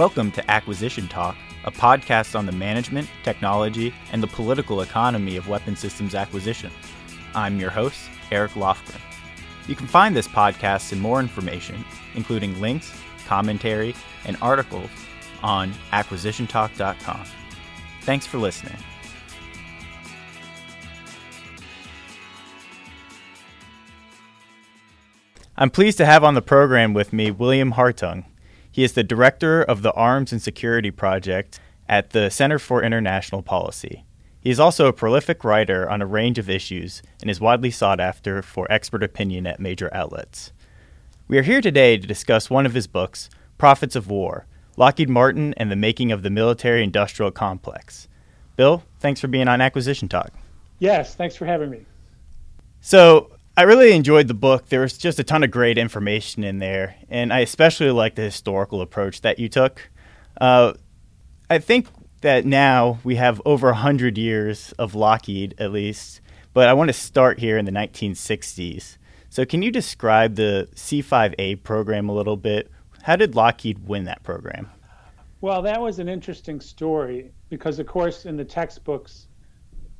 Welcome to Acquisition Talk, a podcast on the management, technology, and the political economy of weapon systems acquisition. I'm your host, Eric Lofgren. You can find this podcast and more information, including links, commentary, and articles, on acquisitiontalk.com. Thanks for listening. I'm pleased to have on the program with me William Hartung. He is the director of the Arms and Security Project at the Center for International Policy. He is also a prolific writer on a range of issues and is widely sought after for expert opinion at major outlets. We are here today to discuss one of his books, Prophets of War Lockheed Martin and the Making of the Military Industrial Complex. Bill, thanks for being on Acquisition Talk. Yes, thanks for having me. So, I really enjoyed the book. There was just a ton of great information in there, and I especially like the historical approach that you took. Uh, I think that now we have over 100 years of Lockheed, at least, but I want to start here in the 1960s. So, can you describe the C 5A program a little bit? How did Lockheed win that program? Well, that was an interesting story because, of course, in the textbooks,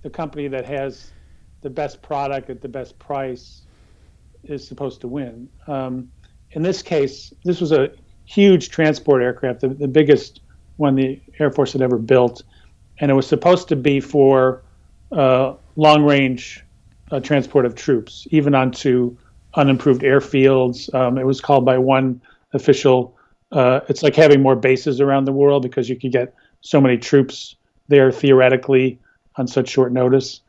the company that has the best product at the best price is supposed to win. Um, in this case, this was a huge transport aircraft, the, the, biggest one the Air Force had ever built, and it was supposed to be for uh, long range uh, transport of troops, even onto unimproved airfields. Um, it was called by one official, uh, it's like having more bases around the world because you could get so many troops there theoretically on such short notice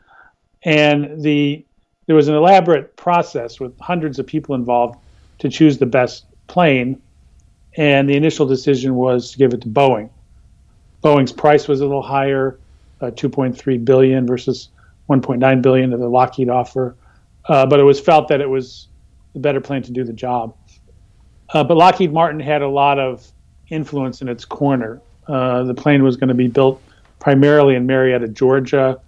and the there was an elaborate process with hundreds of people involved to choose the best plane, and the initial decision was to give it to Boeing. Boeing's price was a little higher, uh, 2.3 billion versus 1.9 billion of the Lockheed offer, uh, but it was felt that it was the better plane to do the job. Uh, but Lockheed Martin had a lot of influence in its corner. Uh, the plane was going to be built primarily in Marietta, Georgia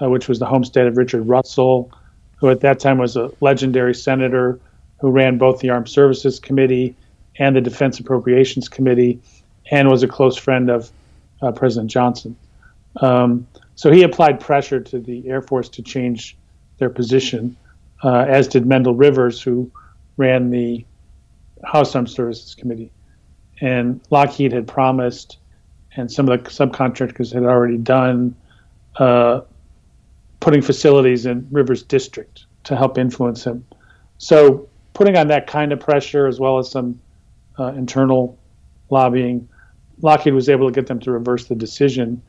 uh, which was the homestead of Richard Russell, who at that time was a legendary senator who ran both the Armed Services Committee and the Defense Appropriations Committee, and was a close friend of uh, President Johnson. Um, so he applied pressure to the Air Force to change their position, uh, as did Mendel Rivers, who ran the House Armed Services Committee. And Lockheed had promised, and some of the subcontractors had already done, uh, putting facilities in Rivers District to help influence him. So putting on that kind of pressure as well as some uh, internal lobbying, Lockheed was able to get them to reverse the decision,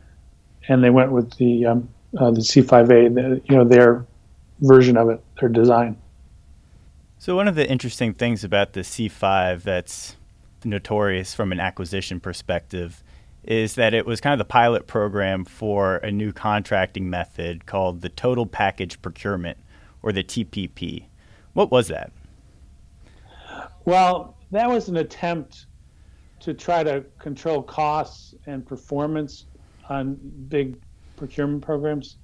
and they went with the um, uh, the C5A, the, you know, their version of it, their design. So one of the interesting things about the C5 that's notorious from an acquisition perspective is that it was kind of the pilot program for a new contracting method called the Total Package Procurement, or the TPP. What was that? Well, that was an attempt to try to control costs and performance on big procurement programs.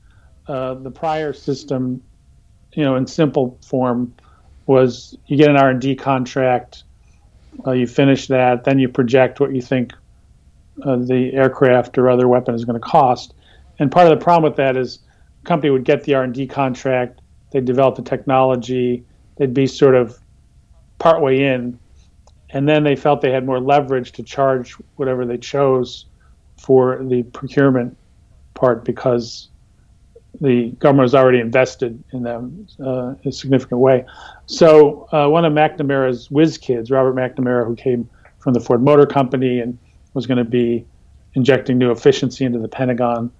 Uh, the prior system, you know, in simple form, was you get an R&D contract, uh, you finish that, then you project what you think uh, the aircraft or other weapon is going to cost. And part of the problem with that is the company would get the R&D contract, they'd develop the technology, they'd be sort of partway in, and then they felt they had more leverage to charge whatever they chose for the procurement part because the government was already invested in them uh, in a significant way. So uh, one of McNamara's whiz kids, Robert McNamara, who came from the Ford Motor Company and was going to be injecting new efficiency into the Pentagon.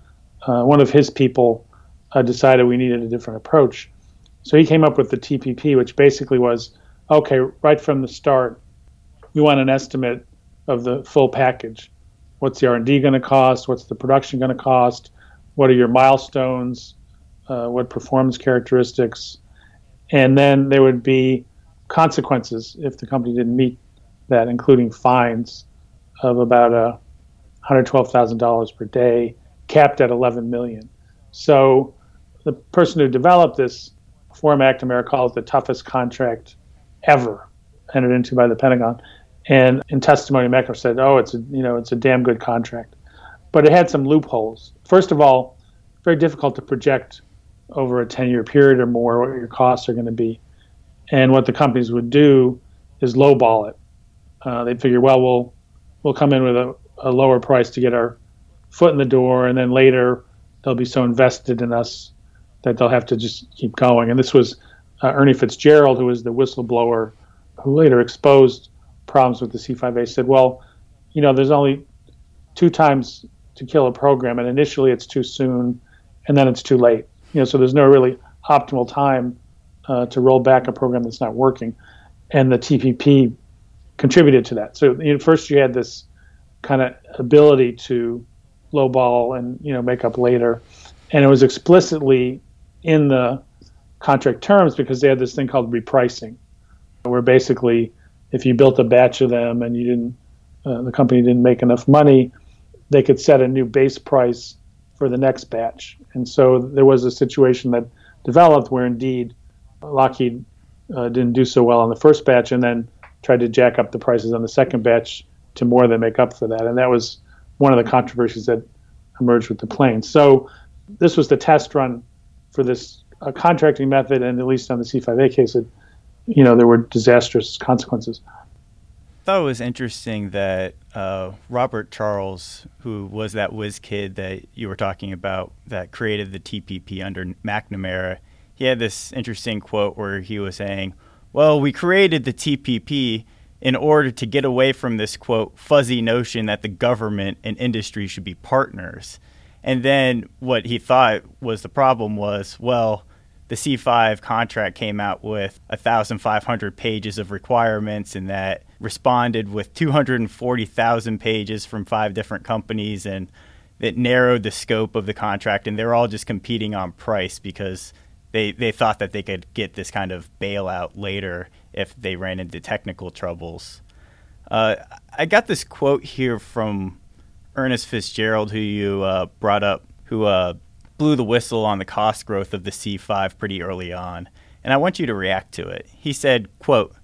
Uh, one of his people uh, decided we needed a different approach. So he came up with the TPP, which basically was okay, right from the start, we want an estimate of the full package. What's the R&D going to cost? What's the production going to cost? What are your milestones? Uh, what performance characteristics? And then there would be consequences if the company didn't meet that, including fines of about a $112,000 per day, capped at 11 million. So the person who developed this Four McNamara calls the toughest contract ever entered into by the Pentagon. And in testimony, Meckler said, "Oh, it's a you know it's a damn good contract," but it had some loopholes. First of all, very difficult to project over a 10-year period or more what your costs are going to be. And what the companies would do is lowball it. Uh, they'd figure, well, we'll we'll come in with a, a lower price to get our foot in the door, and then later they'll be so invested in us that they'll have to just keep going. And this was uh, Ernie Fitzgerald, who was the whistleblower who later exposed problems with the C5A, said, well, you know, there's only two times to kill a program, and initially it's too soon, and then it's too late. You know, so there's no really optimal time uh, to roll back a program that's not working, and the TPP contributed to that. So you know, first you had this kind of ability to lowball and you know make up later, and it was explicitly in the contract terms because they had this thing called repricing, where basically if you built a batch of them and you didn't, uh, the company didn't make enough money, they could set a new base price for the next batch. And so there was a situation that developed where indeed Lockheed uh, didn't do so well on the first batch and then tried to jack up the prices on the second batch to more than make up for that. And that was one of the controversies that emerged with the plane. So this was the test run for this a contracting method, and at least on the C5A case, it, you know, there were disastrous consequences. I thought it was interesting that uh, Robert Charles, who was that whiz kid that you were talking about that created the TPP under McNamara, he had this interesting quote where he was saying, Well, we created the TPP in order to get away from this quote fuzzy notion that the government and industry should be partners. And then what he thought was the problem was, well, the C5 contract came out with 1,500 pages of requirements and that responded with 240,000 pages from five different companies and that narrowed the scope of the contract and they're all just competing on price because they, they thought that they could get this kind of bailout later if they ran into technical troubles. Uh, I got this quote here from Ernest Fitzgerald, who you uh, brought up, who uh, blew the whistle on the cost growth of the C5 pretty early on, and I want you to react to it. He said, quote,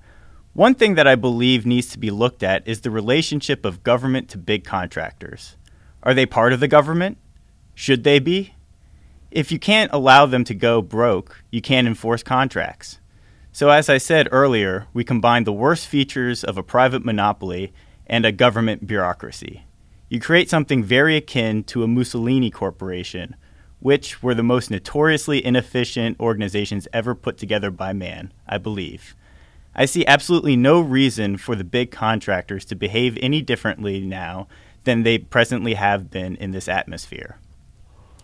one thing that I believe needs to be looked at is the relationship of government to big contractors. Are they part of the government? Should they be? If you can't allow them to go broke, you can't enforce contracts. So, as I said earlier, we combine the worst features of a private monopoly and a government bureaucracy. You create something very akin to a Mussolini corporation which were the most notoriously inefficient organizations ever put together by man, I believe. I see absolutely no reason for the big contractors to behave any differently now than they presently have been in this atmosphere.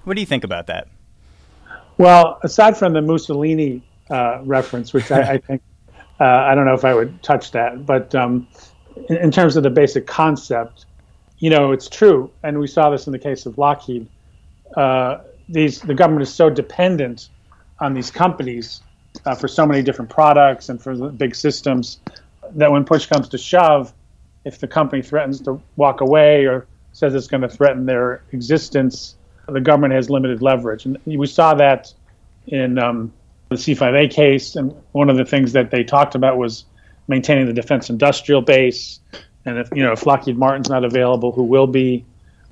What do you think about that? Well, aside from the Mussolini uh, reference, which I, I think uh, I don't know if I would touch that, but um, in, in, terms of the basic concept, you know, it's true, and we saw this in the case of Lockheed. Uh, these the government is so dependent on these companies uh, for so many different products and for the big systems that when push comes to shove, if the company threatens to walk away or says it's going to threaten their existence, the government has limited leverage. And we saw that in um, the C5A case. And one of the things that they talked about was maintaining the defense industrial base. And if you know if Lockheed Martin's not available, who will be?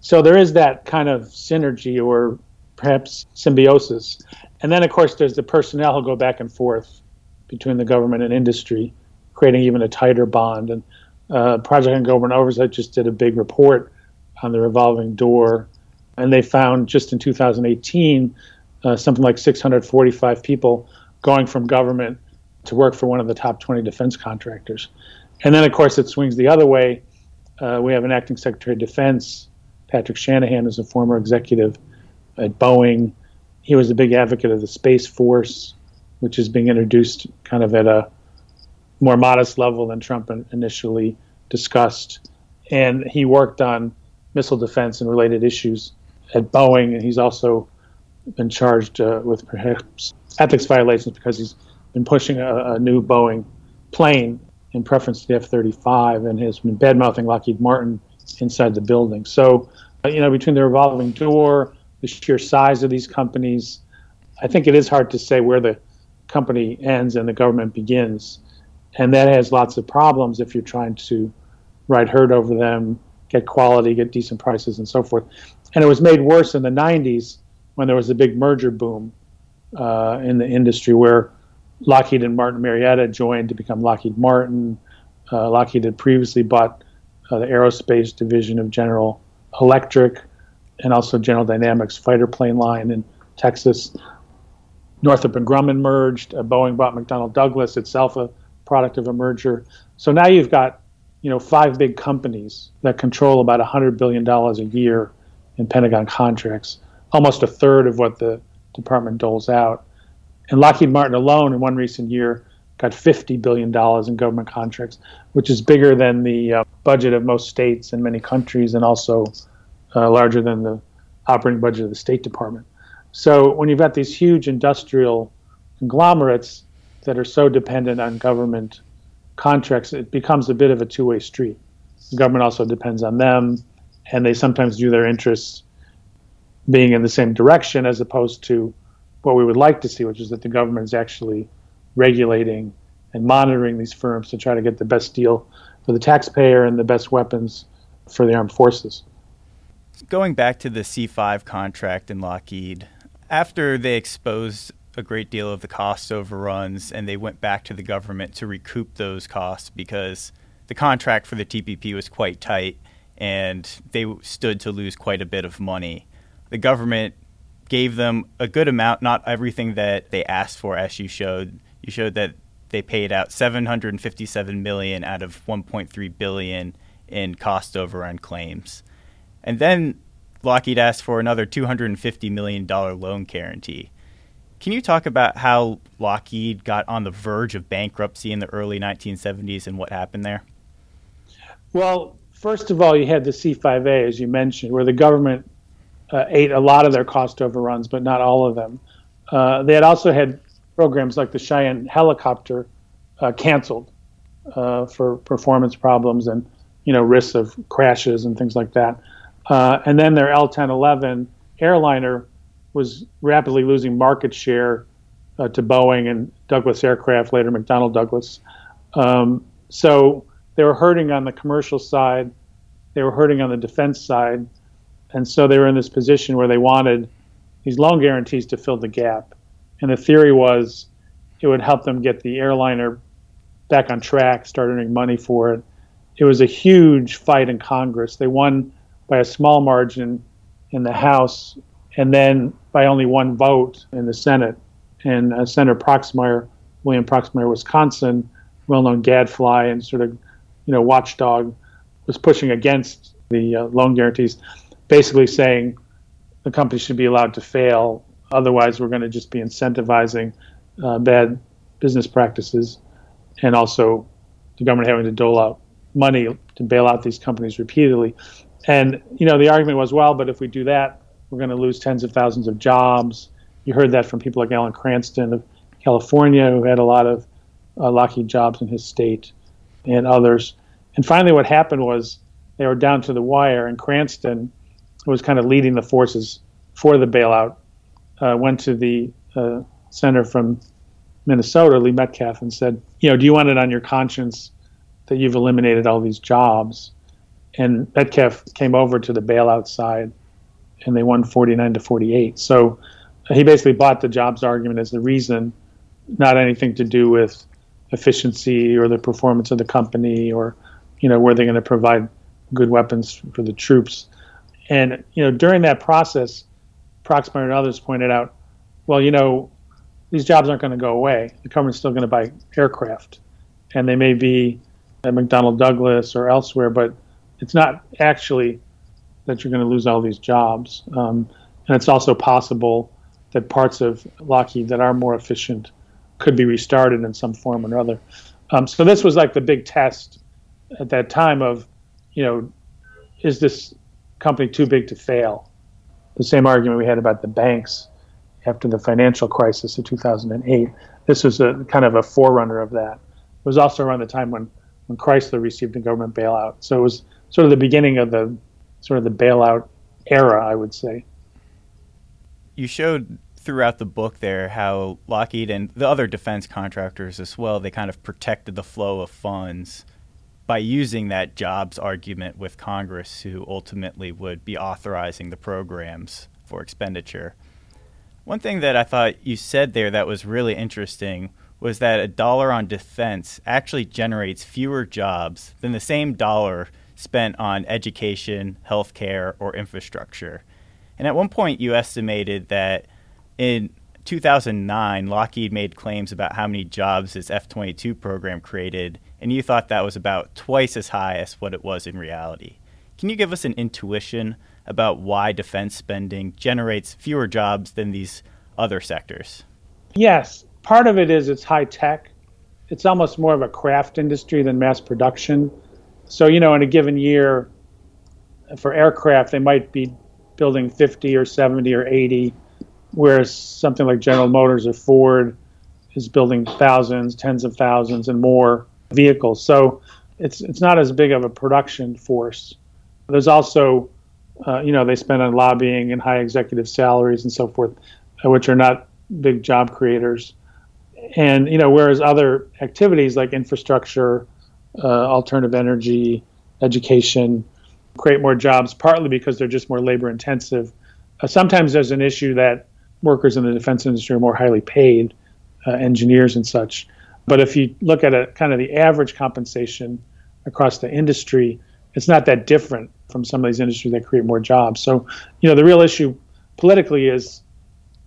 So there is that kind of synergy or perhaps symbiosis. And then, of course, there's the personnel who go back and forth between the government and industry, creating even a tighter bond. And uh, Project on Government Oversight just did a big report on the revolving door, and they found just in 2018 uh, something like 645 people going from government to work for one of the top 20 defense contractors. And then, of course, it swings the other way. Uh, we have an acting Secretary of Defense, Patrick Shanahan, is a former executive at Boeing. He was a big advocate of the Space Force, which is being introduced kind of at a more modest level than Trump initially discussed. And he worked on missile defense and related issues at Boeing, and he's also been charged uh, with perhaps ethics violations because he's been pushing a, a new Boeing plane in preference to the F 35 and has been bad mouthing Lockheed Martin inside the building. So, uh, you know, between the revolving door, the sheer size of these companies, I think it is hard to say where the company ends and the government begins. And that has lots of problems if you're trying to ride herd over them, get quality, get decent prices, and so forth. And it was made worse in the 90s when there was a big merger boom uh, in the industry where Lockheed and Martin Marietta joined to become Lockheed Martin. Uh, Lockheed had previously bought uh, the aerospace division of General Electric and also General Dynamics fighter plane line in Texas. Northrop and Grumman merged. Uh, Boeing bought McDonnell Douglas, itself a product of a merger. So now you've got, you know, five big companies that control about $100 billion a year in Pentagon contracts, almost a third of what the department doles out. And Lockheed Martin alone in one recent year got $50 billion in government contracts, which is bigger than the uh, budget of most states and many countries, and also uh, larger than the operating budget of the State Department. So when you've got these huge industrial conglomerates that are so dependent on government contracts, it becomes a bit of a two way street. The government also depends on them, and they sometimes view their interests being in the same direction as opposed to what we would like to see, which is that the government is actually regulating and monitoring these firms to try to get the best deal for the taxpayer and the best weapons for the armed forces. Going back to the C5 contract in Lockheed, after they exposed a great deal of the cost overruns and they went back to the government to recoup those costs because the contract for the TPP was quite tight and they stood to lose quite a bit of money. The government gave them a good amount, not everything that they asked for as you showed. You showed that they paid out 757 million out of 1.3 billion in cost overrun claims. And then Lockheed asked for another $250 million loan guarantee. Can you talk about how Lockheed got on the verge of bankruptcy in the early 1970s and what happened there? Well, first of all, you had the C5A, as you mentioned, where the government uh, ate a lot of their cost overruns, but not all of them. Uh, they had also had programs like the Cheyenne helicopter uh, canceled uh, for performance problems and you know risks of crashes and things like that. Uh, and then their L-1011 airliner was rapidly losing market share uh, to Boeing and Douglas Aircraft, later McDonnell Douglas. Um, so they were hurting on the commercial side, they were hurting on the defense side, and so they were in this position where they wanted these loan guarantees to fill the gap. And the theory was it would help them get the airliner back on track, start earning money for it. It was a huge fight in Congress. They won by a small margin in the House, and then by only one vote in the Senate. And uh, Senator Proxmire, William Proxmire, Wisconsin, well-known gadfly and sort of, you know, watchdog, was pushing against the uh, loan guarantees, basically saying the company should be allowed to fail. Otherwise, we're going to just be incentivizing uh, bad business practices, and also the government having to dole out money to bail out these companies repeatedly. And you know, the argument was, well, but if we do that, we're going to lose tens of thousands of jobs. You heard that from people like Alan Cranston of California, who had a lot of uh, Lockheed jobs in his state, and others. And finally, what happened was they were down to the wire, and Cranston, who was kind of leading the forces for the bailout, uh, went to the uh, senator from Minnesota, Lee Metcalf, and said, "You know, do you want it on your conscience that you've eliminated all these jobs?" and Metcalf came over to the bailout side, and they won 49 to 48. So he basically bought the jobs argument as the reason, not anything to do with efficiency or the performance of the company or, you know, were they going to provide good weapons for the troops. And you know, during that process, Proxmire and others pointed out, well, you know, these jobs aren't going to go away. The government's still going to buy aircraft, and they may be at McDonnell Douglas or elsewhere, but it's not actually that you're going to lose all these jobs. Um, and it's also possible that parts of Lockheed that are more efficient could be restarted in some form or other. Um, so this was like the big test at that time of, you know, is this company too big to fail? The same argument we had about the banks after the financial crisis of 2008. This was a kind of a forerunner of that. It was also around the time when, when Chrysler received a government bailout. So it was sort of the beginning of the sort of the bailout era, I would say. You showed throughout the book there how Lockheed and the other defense contractors as well, they kind of protected the flow of funds by using that jobs argument with Congress, who ultimately would be authorizing the programs for expenditure. One thing that I thought you said there that was really interesting was that a dollar on defense actually generates fewer jobs than the same dollar spent on education, healthcare, or infrastructure. And at one point, you estimated that in 2009, Lockheed made claims about how many jobs its F 22 program created, and you thought that was about twice as high as what it was in reality. Can you give us an intuition about why defense spending generates fewer jobs than these other sectors? Yes. Part of it is it's high tech. It's almost more of a craft industry than mass production. So, you know, in a given year, for aircraft, they might be building 50 or 70 or 80 whereas something like General Motors or Ford is building thousands, tens of thousands, and more vehicles. So it's it's not as big of a production force. There's also, uh, you know, they spend on lobbying and high executive salaries and so forth, which are not big job creators. And you know, whereas other activities like infrastructure, uh, alternative energy, education, create more jobs, partly because they're just more labor intensive. Uh, sometimes there's an issue that workers in the defense industry are more highly paid, uh, engineers and such. But if you look at a kind of the average compensation across the industry, it's not that different from some of these industries that create more jobs. So, you know, the real issue politically is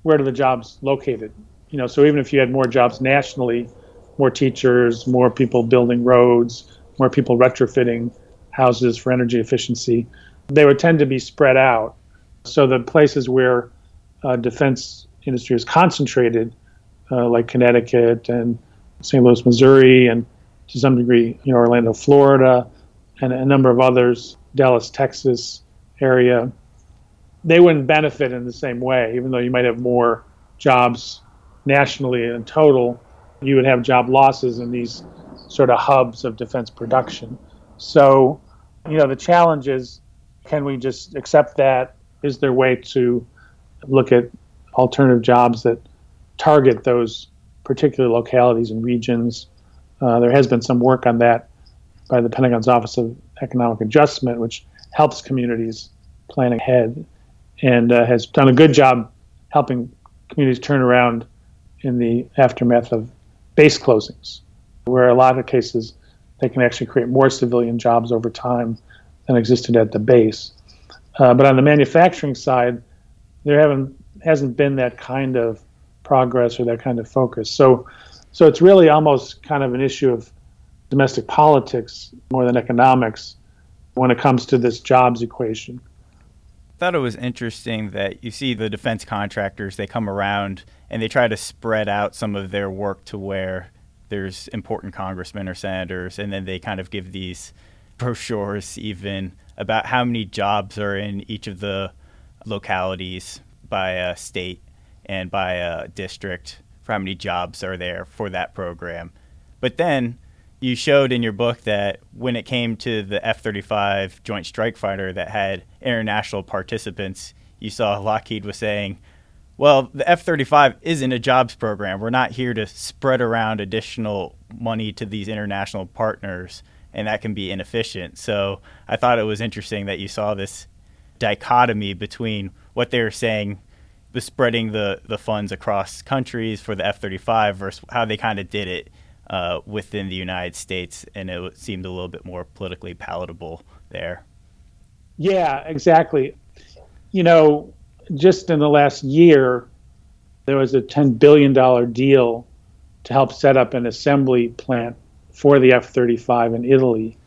where are the jobs located? You know, so even if you had more jobs nationally, more teachers, more people building roads, more people retrofitting houses for energy efficiency, they would tend to be spread out. So the places where uh, defense industry is concentrated, uh, like Connecticut and St. Louis, Missouri, and to some degree, you know, Orlando, Florida, and a number of others, Dallas, Texas area, they wouldn't benefit in the same way, even though you might have more jobs nationally in total, you would have job losses in these sort of hubs of defense production. So, you know, the challenge is can we just accept that? Is there a way to look at alternative jobs that target those particular localities and regions. Uh, there has been some work on that by the Pentagon's Office of Economic Adjustment, which helps communities plan ahead and uh, has done a good job helping communities turn around in the aftermath of base closings, where a lot of cases they can actually create more civilian jobs over time than existed at the base. Uh, but on the manufacturing side, there haven't hasn't been that kind of progress or that kind of focus. So, so it's really almost kind of an issue of domestic politics more than economics when it comes to this jobs equation. I thought it was interesting that you see the defense contractors they come around and they try to spread out some of their work to where there's important congressmen or senators and then they kind of give these brochures even about how many jobs are in each of the localities by a state and by a district for how many jobs are there for that program. But then you showed in your book that when it came to the F 35 Joint Strike Fighter that had international participants, you saw Lockheed was saying, well, the F 35 isn't a jobs program. We're not here to spread around additional money to these international partners, and that can be inefficient. So I thought it was interesting that you saw this dichotomy between what they were saying the spreading the, the funds across countries for the F 35 versus how they kind of did it uh, within the United States. And it seemed a little bit more politically palatable there. Yeah, exactly. You know, just in the last year, there was a $10 billion deal to help set up an assembly plant for the F 35 in Italy.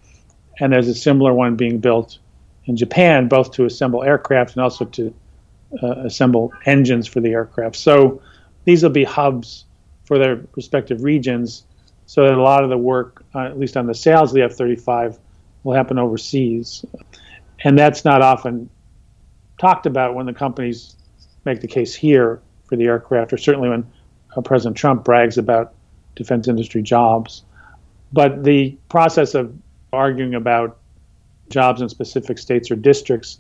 And there's a similar one being built in Japan, both to assemble aircraft and also to uh, assemble engines for the aircraft. So these will be hubs for their respective regions, so that a lot of the work, uh, at least on the sales of the F 35, will happen overseas. And that's not often talked about when the companies make the case here for the aircraft, or certainly when uh, President Trump brags about defense industry jobs. But the process of arguing about jobs in specific states or districts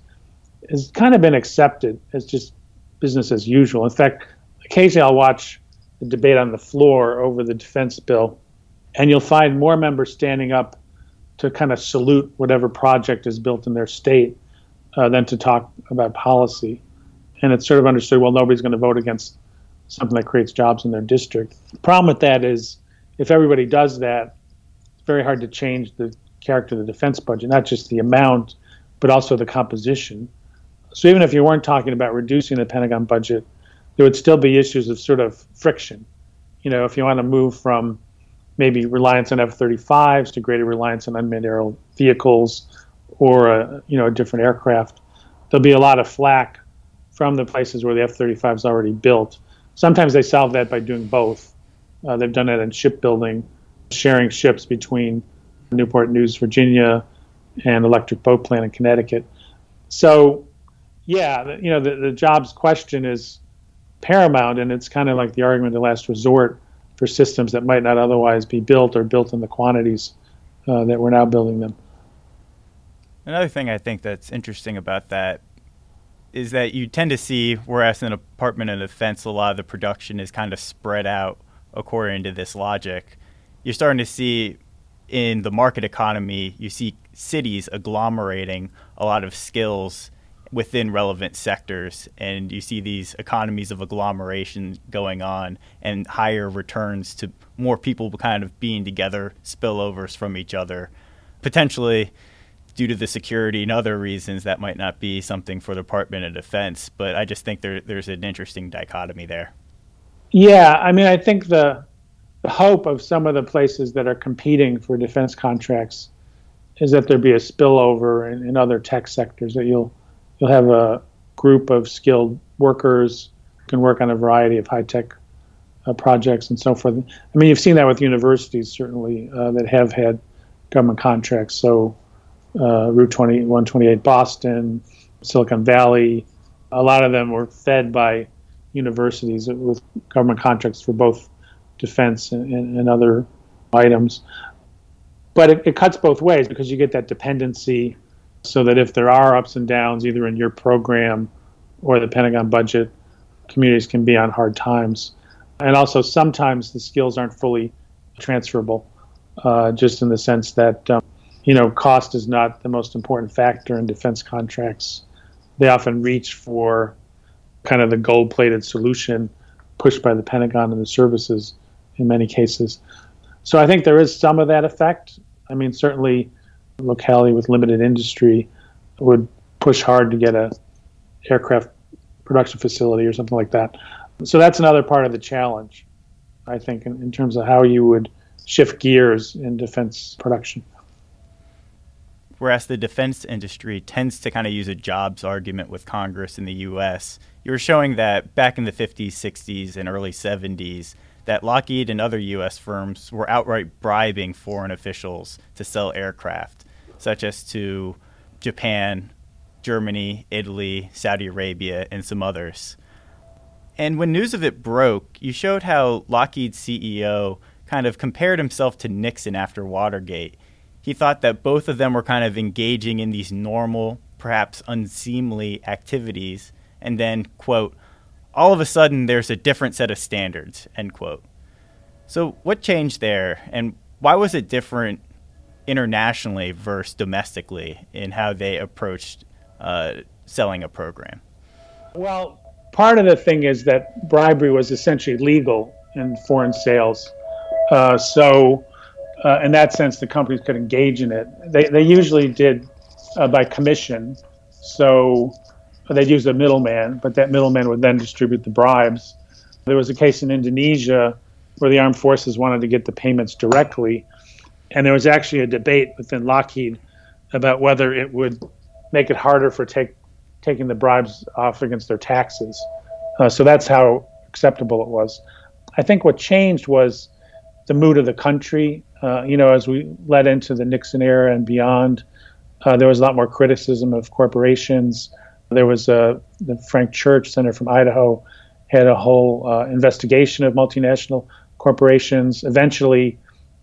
has kind of been accepted as just business as usual. In fact, occasionally I'll watch the debate on the floor over the defense bill, and you'll find more members standing up to kind of salute whatever project is built in their state uh, than to talk about policy. And it's sort of understood, well, nobody's going to vote against something that creates jobs in their district. The problem with that is if everybody does that, it's very hard to change the character of the defense budget, not just the amount, but also the composition. So even if you weren't talking about reducing the Pentagon budget, there would still be issues of sort of friction. You know, if you want to move from maybe reliance on F-35s to greater reliance on unmanned aerial vehicles or a, you know a different aircraft, there'll be a lot of flack from the places where the F-35 is already built. Sometimes they solve that by doing both. Uh, they've done that in shipbuilding, sharing ships between Newport News, Virginia, and Electric Boat Plant in Connecticut. So, yeah, you know, the, the jobs question is paramount, and it's kind of like the argument of the last resort for systems that might not otherwise be built or built in the quantities uh, that we're now building them. Another thing I think that's interesting about that is that you tend to see, whereas in Department of Defense, a lot of the production is kind of spread out according to this logic. You're starting to see in the market economy, you see cities agglomerating a lot of skills within relevant sectors, and you see these economies of agglomeration going on and higher returns to more people kind of being together, spillovers from each other. Potentially, due to the security and other reasons, that might not be something for the Department of Defense, but I just think there, there's an interesting dichotomy there. Yeah, I mean, I think the the hope of some of the places that are competing for defense contracts is that there be a spillover in, in other tech sectors that you'll you'll have a group of skilled workers who can work on a variety of high tech uh, projects and so forth. I mean, you've seen that with universities certainly uh, that have had government contracts. So uh, Route 20, 128 Boston, Silicon Valley, a lot of them were fed by universities with government contracts for both defense and, and, and other items. But it, it cuts both ways because you get that dependency so that if there are ups and downs, either in your program or the Pentagon budget, communities can be on hard times. And also, sometimes the skills aren't fully transferable, uh, just in the sense that, um, you know, cost is not the most important factor in defense contracts. They often reach for kind of the gold plated solution pushed by the Pentagon and the services in many cases. So I think there is some of that effect. I mean, certainly, locality with limited industry would push hard to get a aircraft production facility or something like that. So that's another part of the challenge, I think, in, in terms of how you would shift gears in defense production. Whereas the defense industry tends to kind of use a jobs argument with Congress in the U.S., you were showing that back in the 50s, 60s, and early 70s, that Lockheed and other U.S. firms were outright bribing foreign officials to sell aircraft, such as to Japan, Germany, Italy, Saudi Arabia, and some others. And when news of it broke, you showed how Lockheed's CEO kind of compared himself to Nixon after Watergate. He thought that both of them were kind of engaging in these normal, perhaps unseemly activities, and then, quote, all of a sudden there's a different set of standards end quote. So what changed there and why was it different internationally versus domestically in how they approached uh, selling a program? Well part of the thing is that bribery was essentially legal in foreign sales. Uh, so uh, in that sense the companies could engage in it. They, they usually did uh, by commission. So they'd use a middleman, but that middleman would then distribute the bribes. There was a case in Indonesia where the armed forces wanted to get the payments directly, and there was actually a debate within Lockheed about whether it would make it harder for take, taking the bribes off against their taxes. Uh, so that's how acceptable it was. I think what changed was the mood of the country. Uh, you know, as we led into the Nixon era and beyond, uh, there was a lot more criticism of corporations. There was a the Frank Church Center from Idaho had a whole uh, investigation of multinational corporations. Eventually,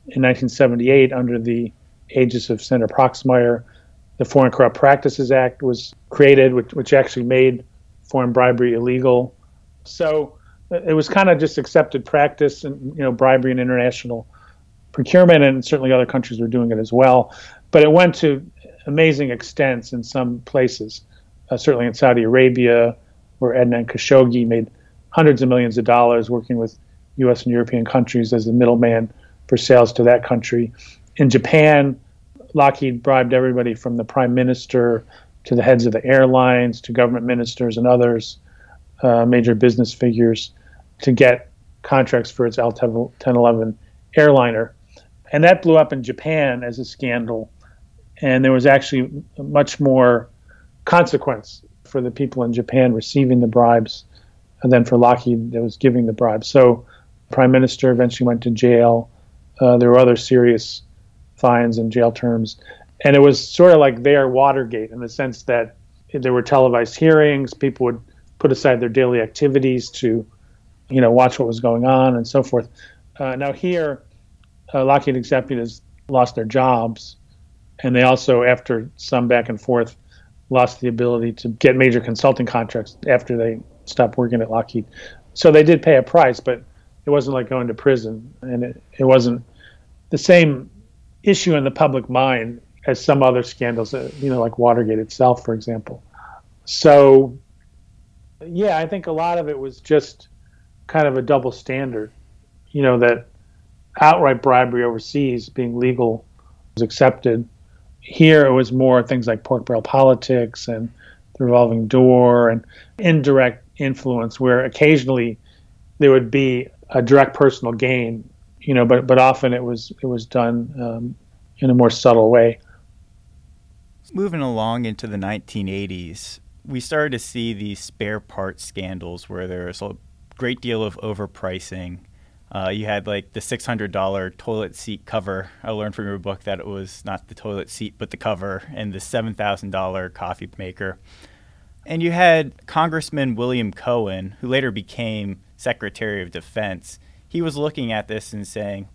in 1978, under the aegis of Senator Proxmire, the Foreign Corrupt Practices Act was created, which, which actually made foreign bribery illegal. So it was kind of just accepted practice, and you know, bribery in international procurement, and certainly other countries were doing it as well. But it went to amazing extents in some places, uh, certainly in Saudi Arabia, where Adnan Khashoggi made hundreds of millions of dollars working with U.S. and European countries as the middleman for sales to that country. In Japan, Lockheed bribed everybody from the prime minister to the heads of the airlines to government ministers and others, uh, major business figures, to get contracts for its L-1011 airliner. And that blew up in Japan as a scandal. And there was actually much more consequence for the people in Japan receiving the bribes and then for Lockheed that was giving the bribes. So, prime minister eventually went to jail. Uh, there were other serious fines and jail terms, and it was sort of like their Watergate in the sense that there were televised hearings. People would put aside their daily activities to, you know, watch what was going on and so forth. Uh, now here, uh, Lockheed executives lost their jobs, and they also, after some back and forth, lost the ability to get major consulting contracts after they stopped working at Lockheed. So they did pay a price, but it wasn't like going to prison, and it, it wasn't the same issue in the public mind as some other scandals, uh, you know, like Watergate itself, for example. So, yeah, I think a lot of it was just kind of a double standard, you know, that outright bribery overseas being legal was accepted. Here it was more things like pork barrel politics and the revolving door and indirect influence, where occasionally there would be a direct personal gain, you know, but but often it was it was done um, in a more subtle way. Moving along into the 1980s, we started to see these spare parts scandals where there was a great deal of overpricing. Uh, you had like the $600 toilet seat cover. I learned from your book that it was not the toilet seat, but the cover, and the $7,000 coffee maker. And you had Congressman William Cohen, who later became Secretary of Defense. He was looking at this and saying,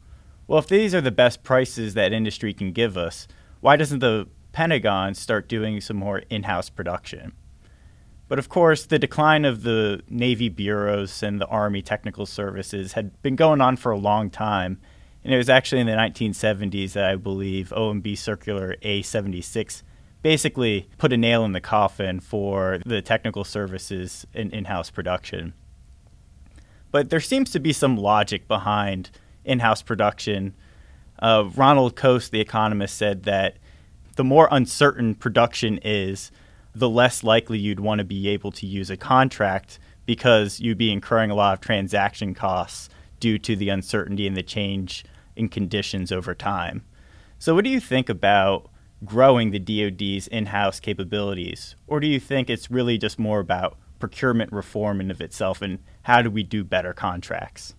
well, if these are the best prices that industry can give us, why doesn't the Pentagon start doing some more in house production? But of course, the decline of the Navy bureaus and the Army technical services had been going on for a long time. And it was actually in the 1970s that I believe OMB Circular A76 basically put a nail in the coffin for the technical services in in house production. But there seems to be some logic behind in house production. Uh, Ronald Coase, the economist, said that the more uncertain production is, the less likely you'd want to be able to use a contract because you'd be incurring a lot of transaction costs due to the uncertainty and the change in conditions over time. So, what do you think about growing the DoD's in house capabilities? Or do you think it's really just more about procurement reform in of itself and how do we do better contracts?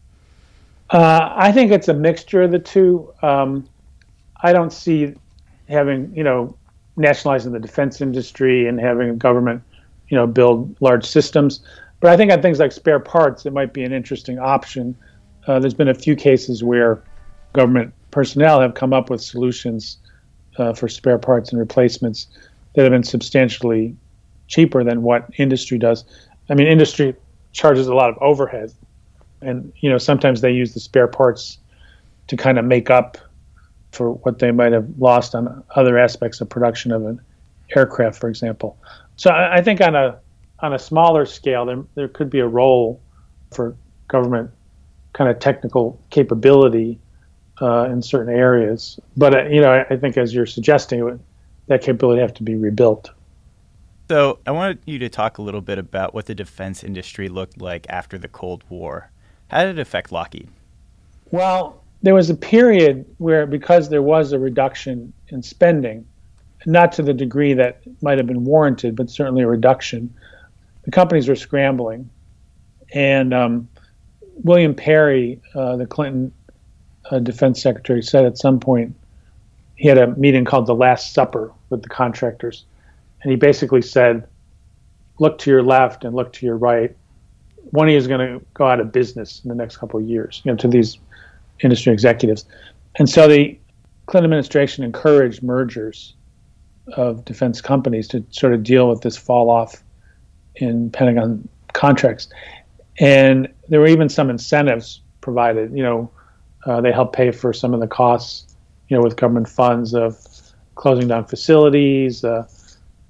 Uh, I think it's a mixture of the two. Um, I don't see having, you know, nationalizing the defense industry and having government, you know, build large systems. But I think on things like spare parts, it might be an interesting option. Uh, there's been a few cases where government personnel have come up with solutions uh, for spare parts and replacements that have been substantially cheaper than what industry does. I mean, industry charges a lot of overhead, and you know sometimes they use the spare parts to kind of make up for what they might have lost on other aspects of production of an aircraft, for example. So I, I think on a on a smaller scale, there there could be a role for government kind of technical capability uh, in certain areas. But uh, you know, I, I, think as you're suggesting, that capability have to be rebuilt. So I wanted you to talk a little bit about what the defense industry looked like after the Cold War. How did it affect Lockheed? Well, there was a period where, because there was a reduction in spending, not to the degree that might have been warranted, but certainly a reduction, the companies were scrambling. And um, William Perry, uh, the Clinton uh, defense secretary said at some point he had a meeting called the Last Supper with the contractors, and he basically said, "Look to your left and look to your right. One of you is going to go out of business in the next couple of years." You know, to these industry executives, and so the Clinton administration encouraged mergers of defense companies to sort of deal with this fall off in Pentagon contracts. And there were even some incentives provided. You know, Uh, they helped pay for some of the costs, you know, with government funds of closing down facilities. Uh,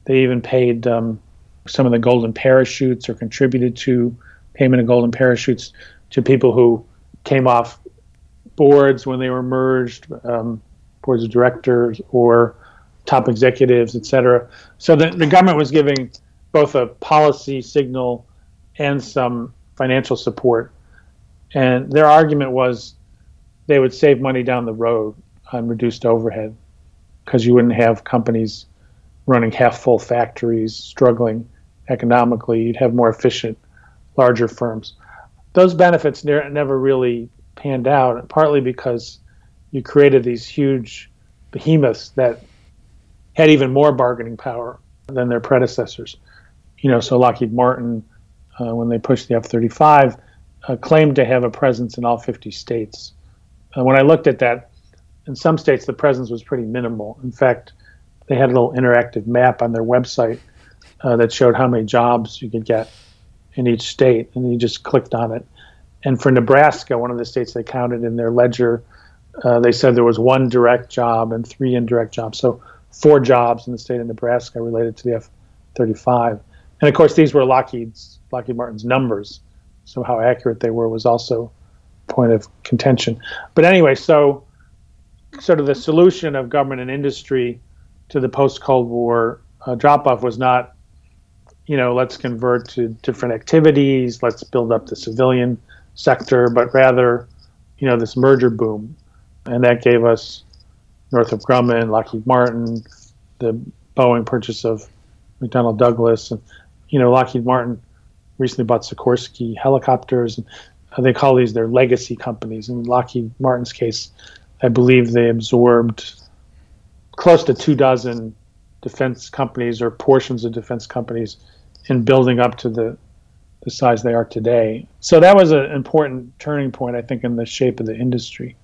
they even paid um, some of the golden parachutes or contributed to payment of golden parachutes to people who came off boards when they were merged, um, boards of directors or top executives, et cetera. So the, the government was giving both a policy signal and some financial support. And their argument was they would save money down the road on reduced overhead because you wouldn't have companies running half full factories struggling economically. You'd have more efficient, larger firms. Those benefits ne- never really panned out, partly because you created these huge behemoths that had even more bargaining power than their predecessors. You know, so Lockheed Martin, uh, when they pushed the F 35, uh, claimed to have a presence in all 50 states. Uh, when I looked at that, in some states the presence was pretty minimal. In fact, they had a little interactive map on their website uh, that showed how many jobs you could get in each state, and you just clicked on it. And for Nebraska, one of the states they counted in their ledger, uh, they said there was one direct job and three indirect jobs. So four jobs in the state of Nebraska related to the F-35. And of course, these were Lockheed's Lockheed Martin's numbers. So how accurate they were was also point of contention. But anyway, so sort of the solution of government and industry to the post Cold War uh, drop off was not, you know, let's convert to different activities, let's build up the civilian sector, but rather, you know, this merger boom. And that gave us Northrop Grumman, Lockheed Martin, the Boeing purchase of McDonnell Douglas, and you know, Lockheed Martin recently bought Sikorsky helicopters, and they call these their legacy companies. In Lockheed Martin's case, I believe they absorbed close to two dozen defense companies or portions of defense companies in building up to the the size they are today. So that was an important turning point, I think, in the shape of the industry.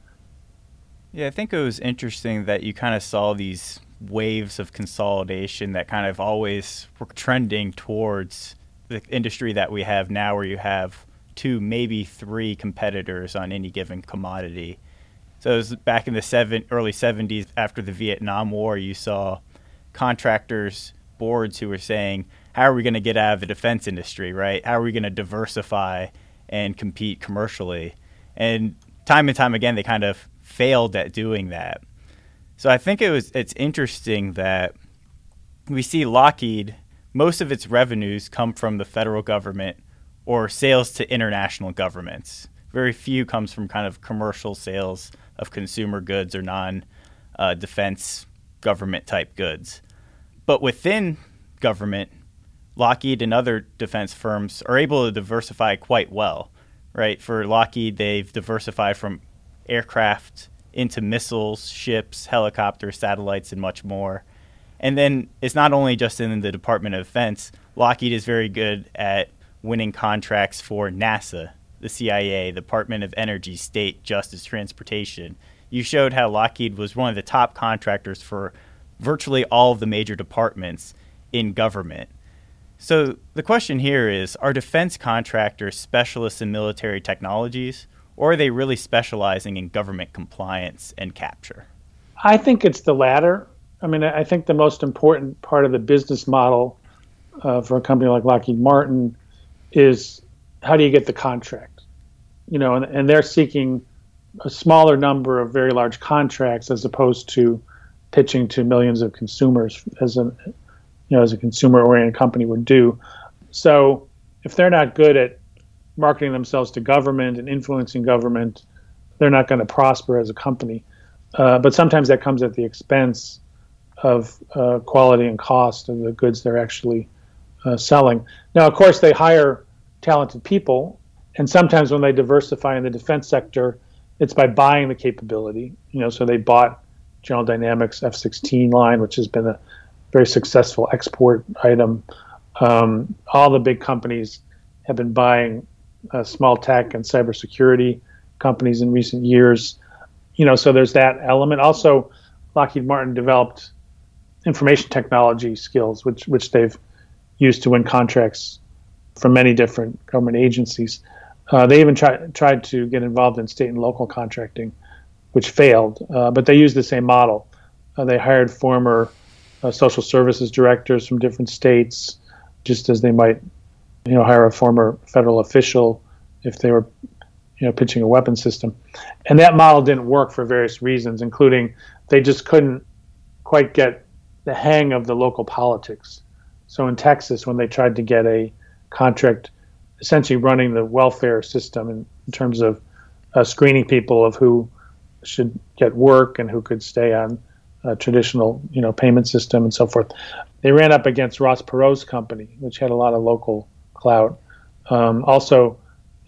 Yeah, I think it was interesting that you kind of saw these waves of consolidation that kind of always were trending towards the industry that we have now, where you have two, maybe three competitors on any given commodity. So it was back in the seven, early 70s after the Vietnam War, you saw contractors, boards who were saying, how are we going to get out of the defense industry, right? How are we going to diversify and compete commercially? And time and time again, they kind of failed at doing that. So I think it was it's interesting that we see Lockheed most of its revenues come from the federal government or sales to international governments. Very few comes from kind of commercial sales of consumer goods or non uh, defense government type goods. But within government, Lockheed and other defense firms are able to diversify quite well, right? For Lockheed, they've diversified from aircraft into missiles, ships, helicopters, satellites, and much more. And then it's not only just in the Department of Defense, Lockheed is very good at winning contracts for NASA, the CIA, the Department of Energy, State, Justice, Transportation. You showed how Lockheed was one of the top contractors for virtually all of the major departments in government. So the question here is Are defense contractors specialists in military technologies, or are they really specializing in government compliance and capture? I think it's the latter. I mean, I think the most important part of the business model uh, for a company like Lockheed Martin is how do you get the contract? You know, and, and they're seeking a smaller number of very large contracts as opposed to pitching to millions of consumers as a you know, as a consumer oriented company would do. So if they're not good at marketing themselves to government and influencing government, they're not going to prosper as a company. Uh, but sometimes that comes at the expense of uh, quality and cost of the goods they're actually uh, selling. Now, of course, they hire talented people, and sometimes when they diversify in the defense sector, it's by buying the capability. You know, so they bought General Dynamics F-16 line, which has been a very successful export item. Um, all the big companies have been buying uh, small tech and cybersecurity companies in recent years. You know, so there's that element. Also, Lockheed Martin developed information technology skills, which which they've used to win contracts from many different government agencies. Uh, they even tried tried to get involved in state and local contracting which failed. Uh, but they used the same model. Uh, they hired former uh, social services directors from different states, just as they might, you know, hire a former federal official if they were, you know, pitching a weapon system. And that model didn't work for various reasons, including they just couldn't quite get the hang of the local politics. So in Texas, when they tried to get a contract essentially running the welfare system in, in terms of uh, screening people of who should get work and who could stay on a traditional, you know, payment system and so forth. They ran up against Ross Perot's company, which had a lot of local clout. Um, also,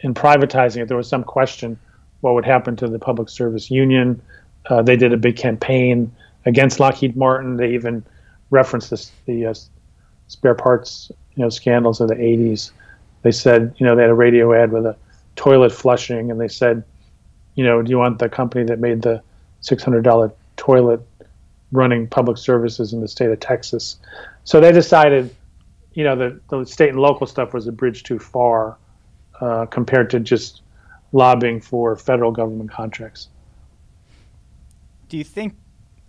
in privatizing it, there was some question what would happen to the public service union. Uh, they did a big campaign against Lockheed Martin. They even referenced this, the uh, spare parts, you know, scandals of the 80s. They said, you know, they had a radio ad with a toilet flushing, and they said, you know, do you want the company that made the $600 toilet running public services in the state of Texas? So they decided, you know, that the state and local stuff was a bridge too far uh, compared to just lobbying for federal government contracts. Do you think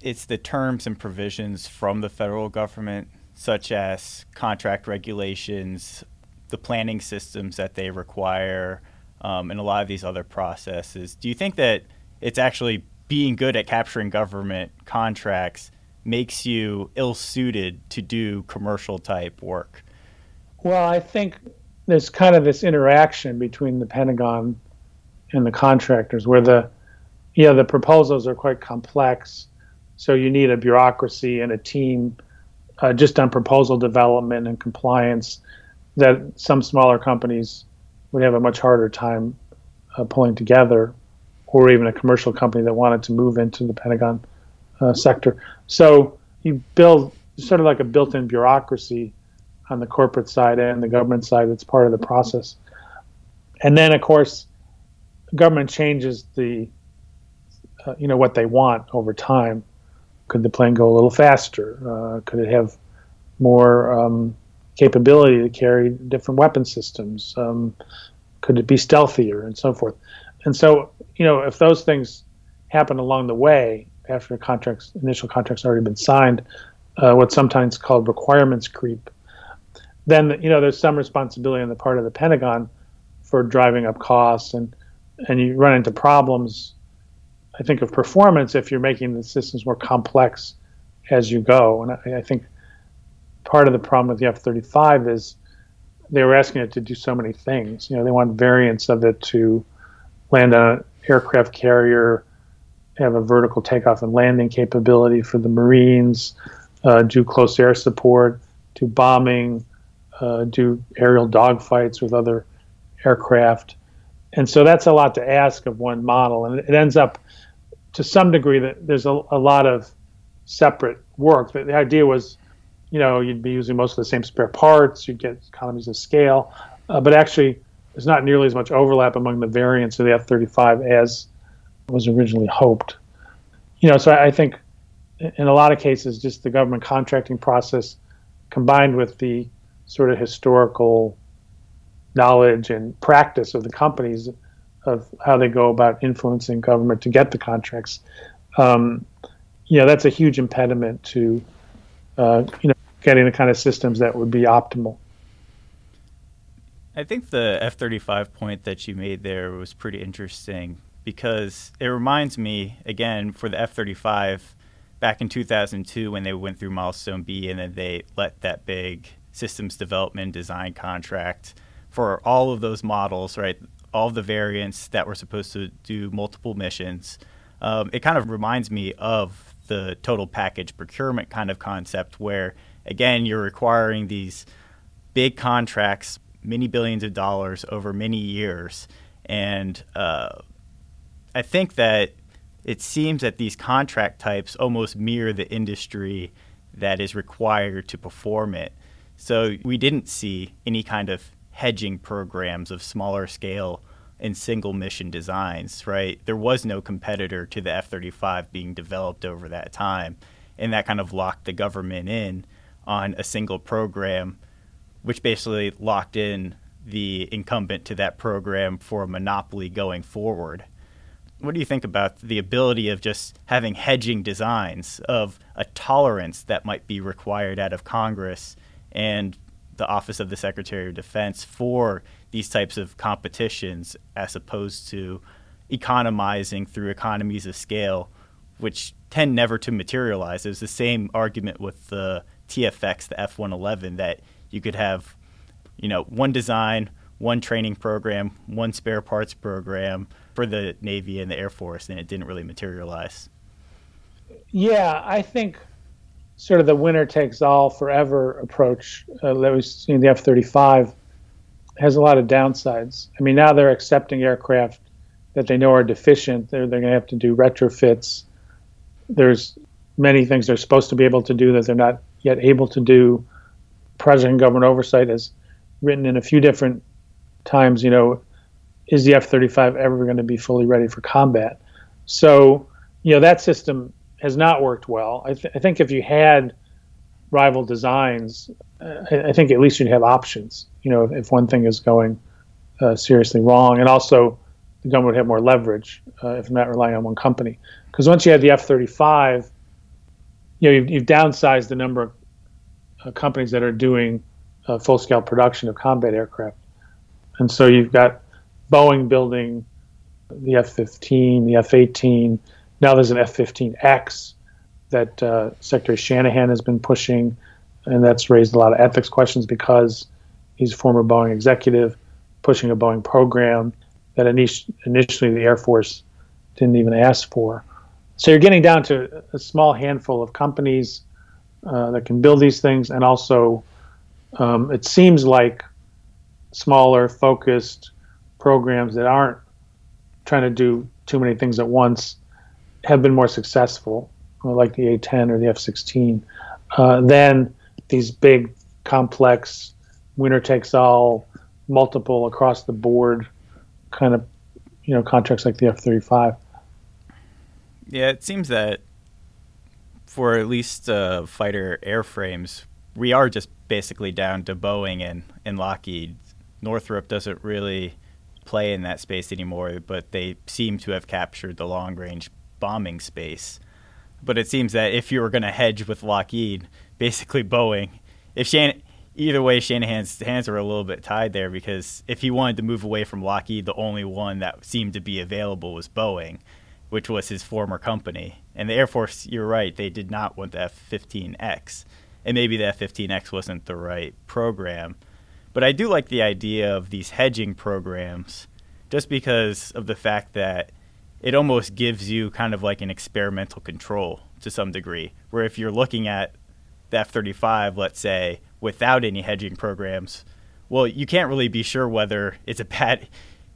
it's the terms and provisions from the federal government, such as contract regulations, the planning systems that they require, um, and a lot of these other processes. Do you think that it's actually being good at capturing government contracts makes you ill suited to do commercial type work? Well, I think there's kind of this interaction between the Pentagon and the contractors where the you know the proposals are quite complex so you need a bureaucracy and a team uh, just on proposal development and compliance that some smaller companies would have a much harder time uh, pulling together, or even a commercial company that wanted to move into the Pentagon uh, sector. So you build sort of like a built-in bureaucracy on the corporate side and the government side that's part of the process. And then, of course, government changes the, uh, you know, what they want over time. Could the plane go a little faster? Uh, could it have more um, capability to carry different weapon systems? Um, could it be stealthier and so forth? And so, you know, if those things happen along the way after contracts, initial contracts already been signed, uh, what's sometimes called requirements creep, then you know there's some responsibility on the part of the Pentagon for driving up costs and and you run into problems. I think of performance if you're making the systems more complex as you go, and I, I think part of the problem with the F-35 is they were asking it to do so many things. You know, they want variants of it to land on aircraft carrier, have a vertical takeoff and landing capability for the Marines, uh, do close air support, do bombing, uh, do aerial dogfights with other aircraft. And so that's a lot to ask of one model. And it ends up, to some degree, that there's a, a lot of separate work. The, the idea was you know, you'd be using most of the same spare parts, you'd get economies of scale, uh, but actually, there's not nearly as much overlap among the variants of the F-35 as was originally hoped. You know, so I think in a lot of cases, just the government contracting process combined with the sort of historical knowledge and practice of the companies of how they go about influencing government to get the contracts, um, you know, that's a huge impediment to, uh, you know, getting the kind of systems that would be optimal. I think the F 35 point that you made there was pretty interesting because it reminds me, again, for the F 35, back in 2002 when they went through Milestone B and then they let that big systems development design contract for all of those models, right? All the variants that were supposed to do multiple missions. Um, it kind of reminds me of the total package procurement kind of concept where again, you're requiring these big contracts, many billions of dollars over many years. And uh, I think that it seems that these contract types almost mirror the industry that is required to perform it. So we didn't see any kind of hedging programs of smaller scale and single mission designs, right? There was no competitor to the F 35 being developed over that time. And that kind of locked the government in on a single program, which basically locked in the incumbent to that program for a monopoly going forward. what do you think about the ability of just having hedging designs of a tolerance that might be required out of Congress and the Office of the Secretary of Defense for these types of competitions as opposed to economizing through economies of scale, which tend never to materialize. There's the same argument with the TFX, the F 111, that you could have, you know, one design, one training program, one spare parts program for the Navy and the Air Force, and it didn't really materialize. Yeah, I think sort of the winner takes all forever approach uh, that we see in the F 35 has a lot of downsides. I mean, now they're accepting aircraft that they know are deficient. They're, they're going to have to do retrofits. There's many things they're supposed to be able to do that they're not yet able to do. Project On Government Oversight has written in a few different times, you know, is the F 35 ever going to be fully ready for combat? So, you know, that system has not worked well. I, th- I think if you had rival designs, uh, I, think at least you'd have options, you know, if, if one thing is going uh, seriously wrong. And also, the government would have more leverage uh, if not relying on one company. Because once you had the F 35, you know, you've, you've, downsized the number of companies that are doing uh, full scale production of combat aircraft. And so you've got Boeing building the F 15, the F 18. Now there's an F 15X that uh, Secretary Shanahan has been pushing, and that's raised a lot of ethics questions because he's a former Boeing executive pushing a Boeing program that initially the Air Force didn't even ask for. So you're getting down to a small handful of companies uh, that can build these things, and also um, it seems like smaller, focused programs that aren't trying to do too many things at once have been more successful, like the A10 or the F16, uh, than these big, complex, winner takes all, multiple across the board kind of you know contracts like the F thirty five. Yeah, it seems that for at least uh, fighter airframes, we are just basically down to Boeing and, and Lockheed. Northrop doesn't really play in that space anymore, but they seem to have captured the long range bombing space. But it seems that if you were going to hedge with Lockheed, basically Boeing, if Shan- either way, Shanahan's hands are a little bit tied there because if he wanted to move away from Lockheed, the only one that seemed to be available was Boeing, which was his former company. And the Air Force, you're right, they did not want the F 15X. And maybe the F 15X wasn't the right program. But I do like the idea of these hedging programs just because of the fact that it almost gives you kind of like an experimental control to some degree. Where if you're looking at the F 35, let's say, without any hedging programs, well, you can't really be sure whether it's a bad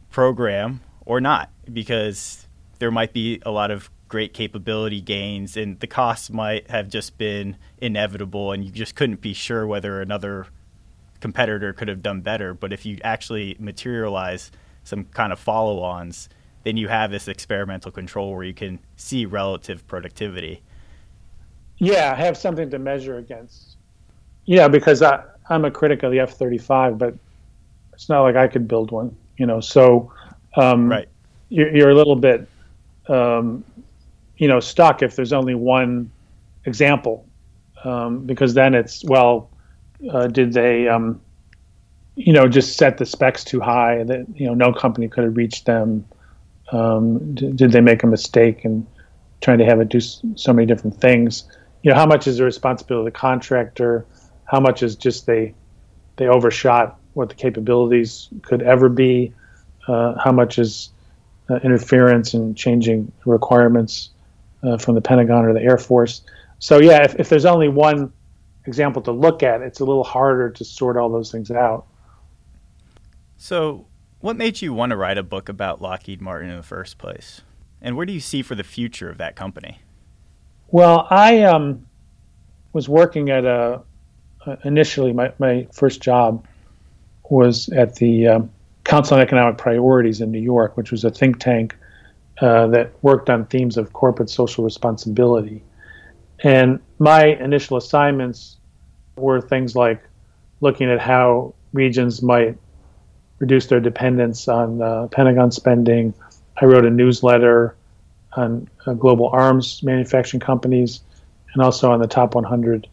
program or not because there might be a lot of great capability gains and the costs might have just been inevitable and you just couldn't be sure whether another competitor could have done better. But if you actually materialize some kind of follow ons, then you have this experimental control where you can see relative productivity. Yeah, have something to measure against. Yeah, because I, I'm a critic of the F 35, but it's not like I could build one, you know. So, um, right. you're, you're, a little bit, um, you know, stuck if there's only one example, um, because then it's, well, uh, did they, um, you know, just set the specs too high that, you know, no company could have reached them? Um, did, did they make a mistake in trying to have it do so many different things? You know, how much is the responsibility of the contractor? how much is just they they overshot what the capabilities could ever be, uh, how much is uh, interference and changing requirements uh, from the Pentagon or the Air Force. So yeah, if, if there's only one example to look at, it's a little harder to sort all those things out. So, what made you want to write a book about Lockheed Martin in the first place? And where do you see for the future of that company? Well, I um, was working at a uh, initially, my, my first job was at the um, Council on Economic Priorities in New York, which was a think tank uh, that worked on themes of corporate social responsibility. And my initial assignments were things like looking at how regions might reduce their dependence on uh, Pentagon spending, I wrote a newsletter on uh, global arms manufacturing companies and also on the top 100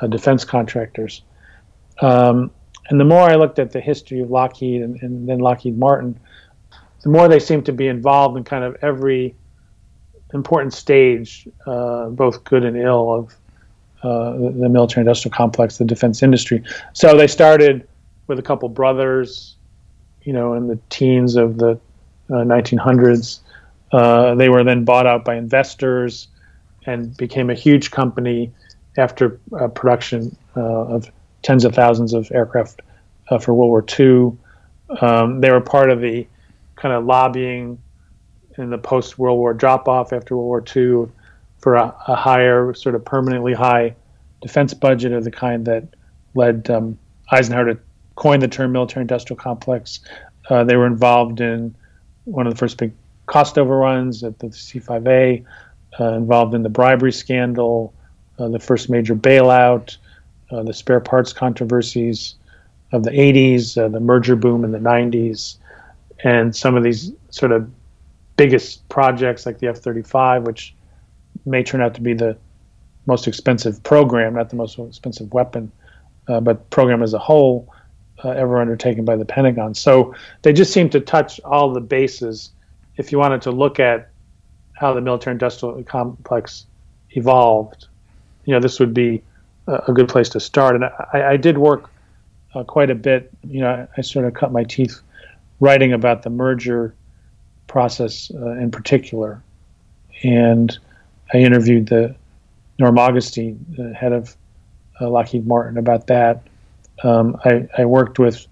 uh, defense contractors. Um, and the more I looked at the history of Lockheed and, and then Lockheed Martin, the more they seem to be involved in kind of every important stage, uh, both good and ill, of uh, the military industrial complex, the defense industry. So they started with a couple brothers, you know, in the teens of the uh, 1900s. Uh, they were then bought out by investors and became a huge company after uh, production uh, of tens of thousands of aircraft for World War II. Um, they were part of the kind of lobbying in the post World War drop off after World War II for a, a, higher, sort of permanently high defense budget of the kind that led um, Eisenhower to coin the term military industrial complex. Uh, they were involved in one of the first big cost overruns at the C5A, uh, involved in the bribery scandal, uh, the first major bailout, uh, the spare parts controversies of the 80s, uh, the merger boom in the 90s, and some of these sort of biggest projects like the F 35, which may turn out to be the most expensive program, not the most expensive weapon, uh, but program as a whole uh, ever undertaken by the Pentagon. So they just seem to touch all the bases. If you wanted to look at how the military industrial complex evolved, you know, this would be a, good place to start. And I, I did work uh, quite a bit. You know, I, I, sort of cut my teeth writing about the merger process uh, in particular. And I interviewed the Norm Augustine, the head of uh, Lockheed Martin, about that. Um, I, I, worked with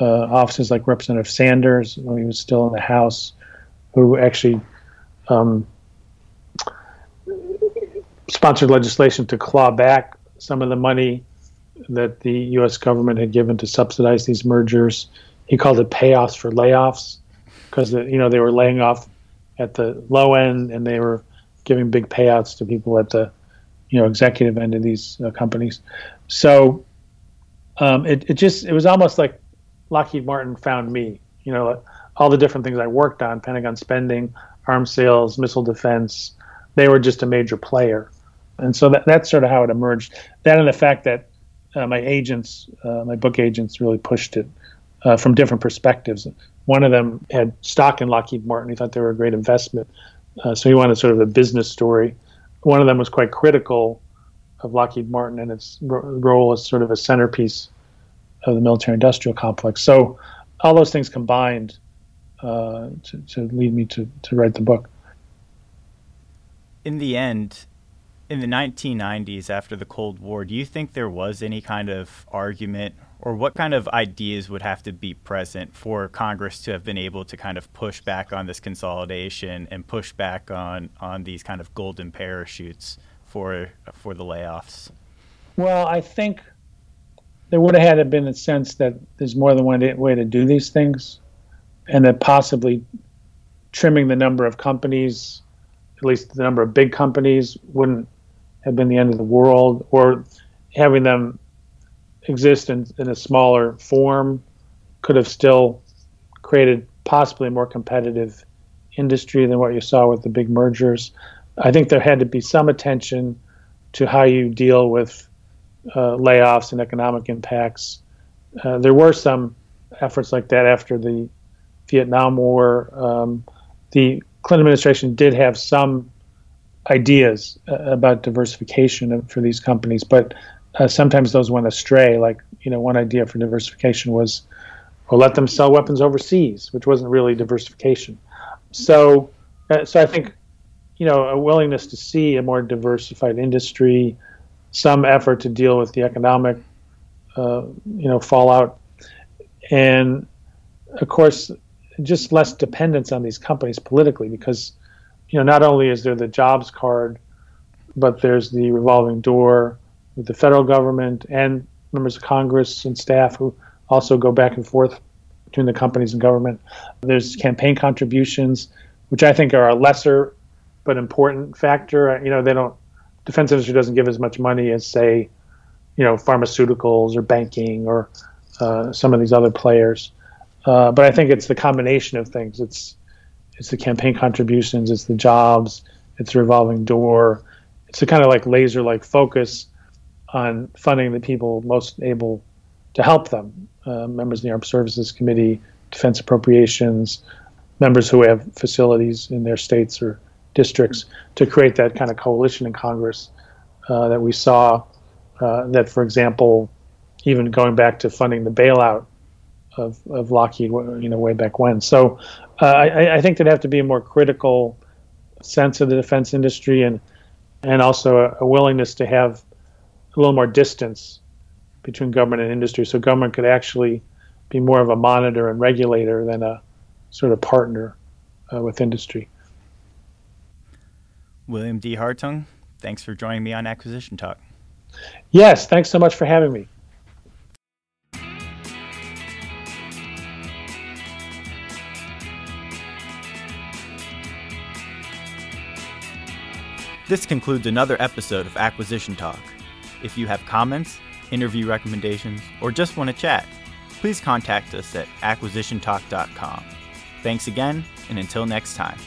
uh, offices like Representative Sanders when he was still in the House, who actually um, sponsored legislation to claw back some of the money that the U.S. government had given to subsidize these mergers. He called it payoffs for layoffs because you know they were laying off at the low end and they were giving big payouts to people at the you know executive end of these uh, companies. So um, it it just it was almost like Lockheed Martin found me. You know, all the different things I worked on, Pentagon spending, arms sales, missile defense, they were just a major player. And so that, that's sort of how it emerged. That and the fact that uh, my agents, uh, my book agents, really pushed it uh, from different perspectives. One of them had stock in Lockheed Martin. He thought they were a great investment. Uh, so he wanted sort of a business story. One of them was quite critical of Lockheed Martin and its ro- role as sort of a centerpiece of the military industrial complex. So all those things combined uh, to, to lead me to, to write the book. In the end, in the 1990s after the Cold War, do you think there was any kind of argument or what kind of ideas would have to be present for Congress to have been able to kind of push back on this consolidation and push back on, on these kind of golden parachutes for for the layoffs? Well, I think there would have had to been a sense that there's more than one way to do these things, and that possibly trimming the number of companies, at least the number of big companies, wouldn't have been the end of the world, or having them exist in, in a smaller form could have still created possibly a more competitive industry than what you saw with the big mergers. I think there had to be some attention to how you deal with uh, layoffs and economic impacts. Uh, there were some efforts like that after the Vietnam War. Um, the Clinton administration did have some ideas uh, about diversification for these companies, but uh, sometimes those went astray. Like, you know, one idea for diversification was, well, let them sell weapons overseas, which wasn't really diversification. So, uh, so I think, you know, a willingness to see a more diversified industry, some effort to deal with the economic, uh, you know, fallout, and of course, just less dependence on these companies politically, because, you know, not only is there the jobs card, but there's the revolving door with the federal government and members of Congress and staff who also go back and forth between the companies and government. There's campaign contributions, which I think are a lesser but important factor. You know, they don't defense industry doesn't give as much money as say, you know, pharmaceuticals or banking or uh, some of these other players. Uh, but I think it's the combination of things. It's it's the campaign contributions, it's the jobs, it's the revolving door. It's a kind of like laser like focus on funding the people most able to help them. Uh, members of the Armed Services Committee, Defense Appropriations, members who have facilities in their states or districts to create that kind of coalition in Congress uh, that we saw. Uh, that, for example, even going back to funding the bailout of, of Lockheed, you know, way back when. So uh, I, I, think there'd have to be a more critical sense of the defense industry and and also a, a, willingness to have a little more distance between government and industry, so government could actually be more of a monitor and regulator than a sort of partner uh, with industry. William D. Hartung, thanks for joining me on Acquisition Talk. Yes, thanks so much for having me. This concludes another episode of Acquisition Talk. If you have comments, interview recommendations, or just want to chat, please contact us at acquisitiontalk.com. Thanks again, and until next time.